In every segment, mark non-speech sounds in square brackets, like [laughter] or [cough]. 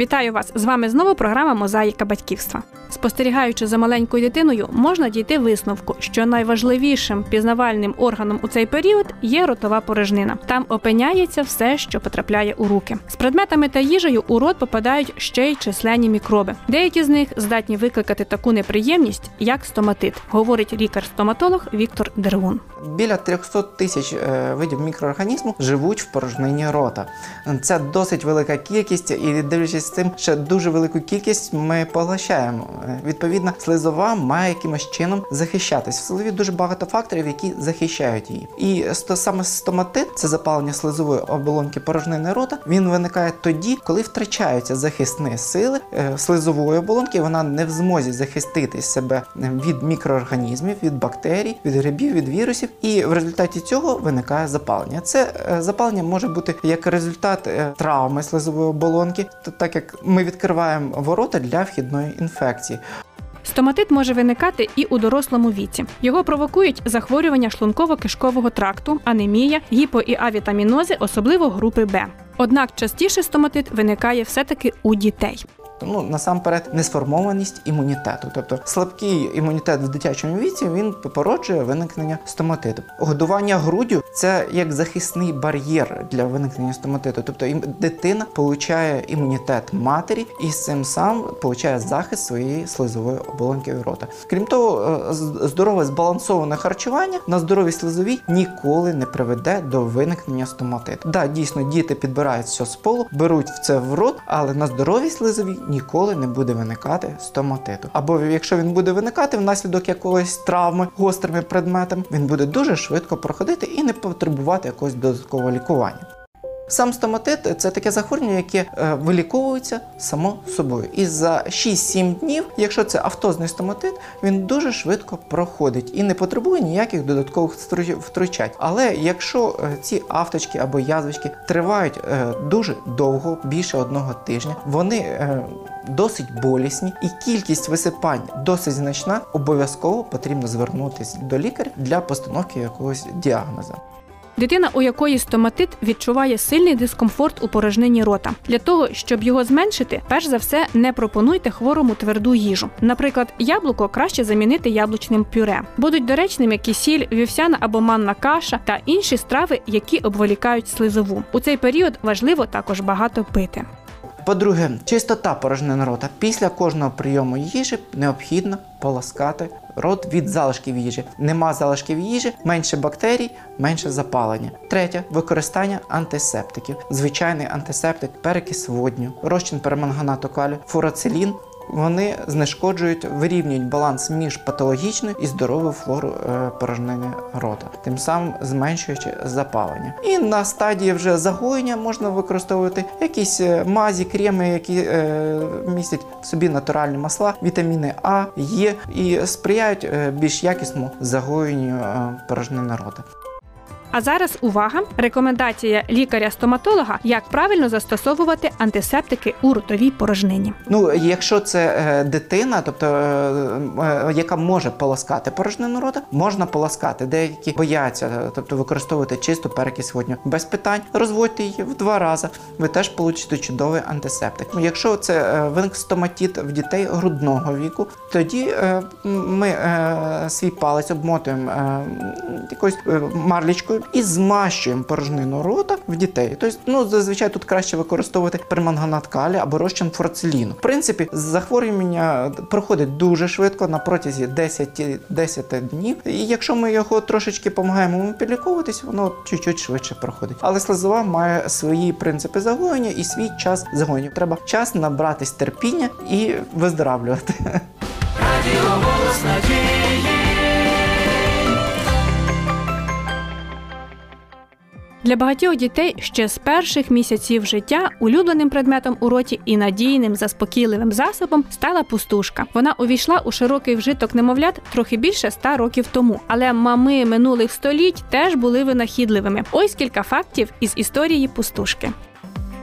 Вітаю вас! З вами знову програма Мозаїка батьківства. Спостерігаючи за маленькою дитиною, можна дійти висновку, що найважливішим пізнавальним органом у цей період є ротова порожнина. Там опиняється все, що потрапляє у руки. З предметами та їжею у рот попадають ще й численні мікроби. Деякі з них здатні викликати таку неприємність, як стоматит, говорить лікар-стоматолог Віктор Дервун. Біля 300 тисяч е, видів мікроорганізму живуть в порожнині рота. Це досить велика кількість, і дивлячись цим, ще дуже велику кількість ми поглощаємо. Е, Відповідно, слизова має якимось чином захищатись. В слизові дуже багато факторів, які захищають її. І саме стоматит, це запалення слизової оболонки порожнини рота. Він виникає тоді, коли втрачаються захисні сили е, слизової оболонки. Вона не в змозі захистити себе від мікроорганізмів, від бактерій, від грибів, від вірусів, і в результаті цього виникає запалення. Це е, запалення може бути як результат е, травми слизової оболонки, так як ми відкриваємо ворота для вхідної інфекції. Стоматит може виникати і у дорослому віці. Його провокують захворювання шлунково-кишкового тракту, анемія, гіпо і авітамінози, особливо групи Б. Однак частіше стоматит виникає все-таки у дітей. Ну насамперед несформованість імунітету, тобто слабкий імунітет в дитячому віці він породжує виникнення стоматиту. Годування груддю це як захисний бар'єр для виникнення стоматиту. Тобто дитина получає імунітет матері і з цим сам получає захист своєї слизової оболонки рота. Крім того, е, здорове збалансоване харчування на здоровій слизовій ніколи не приведе до виникнення стоматиту. Да, дійсно, діти підбирають все з полу, беруть це в рот, але на здоровій слизовій ніколи не буде виникати стоматиту. Або якщо він буде виникати внаслідок якоїсь травми гострими предметами, він буде дуже швидко проходити і не потребувати якогось додаткового лікування. Сам стоматит це таке захворювання, яке е, виліковується само собою. І за 6-7 днів, якщо це автозний стоматит, він дуже швидко проходить і не потребує ніяких додаткових втручань. Але якщо е, ці авточки або язвички тривають е, дуже довго, більше одного тижня, вони досить болісні, і кількість висипань досить значна, обов'язково потрібно звернутися до лікаря для постановки якогось діагнозу. Дитина, у якої стоматит, відчуває сильний дискомфорт у порожнині рота. Для того, щоб його зменшити, перш за все не пропонуйте хворому тверду їжу. Наприклад, яблуко краще замінити яблучним пюре. Будуть доречними кисіль, вівсяна або манна каша та інші страви, які обволікають слизову. У цей період важливо також багато пити. По-друге, чистота порожнини рота. Після кожного прийому їжі необхідно полоскати рот від залишків їжі. Нема залишків їжі, менше бактерій, менше запалення. Третє використання антисептиків. Звичайний антисептик, перекис водню, розчин перманганату калію, фурацилін. Вони знешкоджують, вирівнюють баланс між патологічною і здоровою флорою е, порожнини рота, тим самим зменшуючи запалення. І на стадії вже загоєння можна використовувати якісь е, мазі, креми, які е, містять в собі натуральні масла, вітаміни А, Е і сприяють е, більш якісному загоєнню порожнини рота. А зараз увага! Рекомендація лікаря-стоматолога, як правильно застосовувати антисептики у ротовій порожнині. Ну, якщо це е, дитина, тобто е, е, яка може полоскати порожнину рота, можна полоскати. Деякі бояться, тобто використовувати чисту перекись водню. Без питань розводьте її в два рази. Ви теж получите чудовий антисептик. Ну, Якщо це виник стоматіт в дітей грудного віку, тоді е, ми е, свій палець обмотуємо е, якоюсь марлічкою і змащуємо порожнину рота в дітей. Тобто, ну зазвичай тут краще використовувати перманганат калія або розчин фурациліну. В принципі, захворювання проходить дуже швидко на протязі 10, 10 днів. І якщо ми його трошечки допомагаємо йому підліковуватись, воно чуть-чуть швидше проходить. Але слизова має свої принципи загоєння і свій час загоєння. Треба час набратись терпіння і виздоравлювати. [laughs] Для багатьох дітей ще з перших місяців життя улюбленим предметом у роті і надійним заспокійливим засобом стала пустушка. Вона увійшла у широкий вжиток немовлят трохи більше ста років тому. Але мами минулих століть теж були винахідливими. Ось кілька фактів із історії пустушки.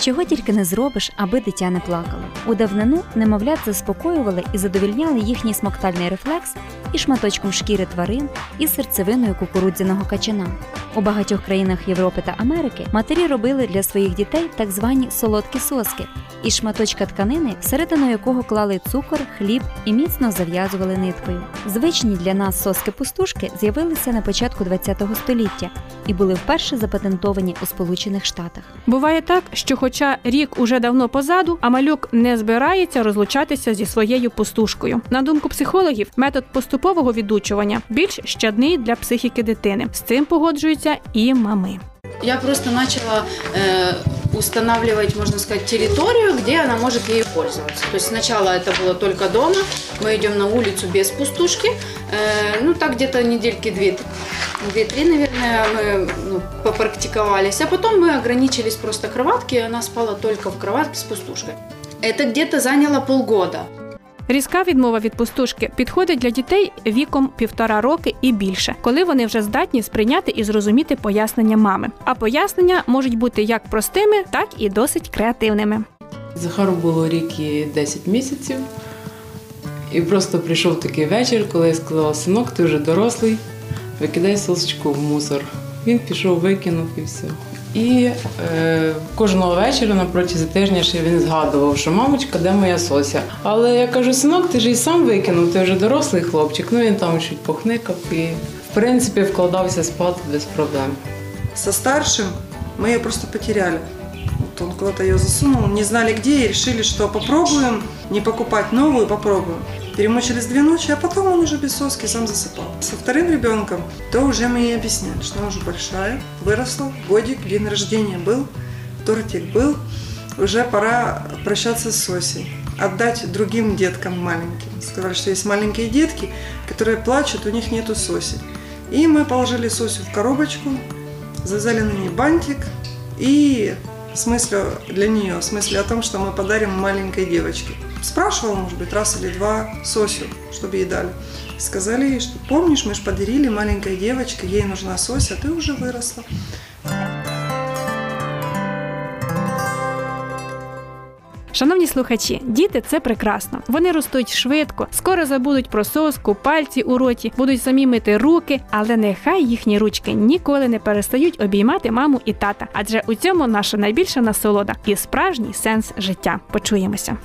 Чого тільки не зробиш, аби дитя не плакало. У давнину немовлят заспокоювали і задовільняли їхній смоктальний рефлекс і шматочком шкіри тварин, і серцевиною кукурудзяного качана. У багатьох країнах Європи та Америки матері робили для своїх дітей так звані солодкі соски із шматочка тканини, всередину якого клали цукор, хліб і міцно зав'язували ниткою. Звичні для нас соски-пустушки з'явилися на початку ХХ століття і були вперше запатентовані у Сполучених Штатах. Буває так, що, хоча рік уже давно позаду, а малюк не збирається розлучатися зі своєю пустушкою. На думку психологів, метод поступового відучування більш щадний для психіки дитини. З цим погоджуються і мами. Я просто начала э, устанавливать, можно сказать, территорию, где она может ею пользоваться. То есть сначала это было только дома, мы идем на улицу без пустушки, э, ну так где-то недельки две, две-три, наверное, мы ну, попрактиковались, а потом мы ограничились просто кроватке, и она спала только в кроватке с пустушкой. Это где-то заняло полгода. Різка відмова від пустушки підходить для дітей віком півтора роки і більше, коли вони вже здатні сприйняти і зрозуміти пояснення мами. А пояснення можуть бути як простими, так і досить креативними. Захару було рік і 10 місяців. І просто прийшов такий вечір, коли я сказала, синок, ти вже дорослий, викидай сосочку в мусор. Він пішов, викинув і все. І е, кожного вечора на протязі тижня ще він згадував, що мамочка, де моя сося. Але я кажу, синок, ти ж і сам викинув, ти вже дорослий хлопчик. Ну він там чуть похникав і в принципі вкладався спати без проблем. Со старшим мы ее просто потеряли. Вот он куда-то ее засунул, не знали где, и решили, что попробуем не покупать новую, попробуем. Перемучились две ночи, а потом он уже без соски сам засыпал. Со вторым ребенком, то уже мы ей объясняли, что она уже большая, выросла, годик, день рождения был, тортик был, уже пора прощаться с Сосей, отдать другим деткам маленьким. Сказали, что есть маленькие детки, которые плачут, у них нету Соси. И мы положили Сосю в коробочку, завязали на ней бантик и с мыслью для нее, с мыслью о том, что мы подарим маленькой девочке. Спрашивал, может быть, раз или два Сосю, чтобы ей дали. Сказали ей, что помнишь, мы же подарили маленькой девочке, ей нужна Сося, а ты уже выросла. Шановні слухачі, діти це прекрасно. Вони ростуть швидко, скоро забудуть про соску, пальці у роті, будуть самі мити руки, але нехай їхні ручки ніколи не перестають обіймати маму і тата, адже у цьому наша найбільша насолода і справжній сенс життя. Почуємося.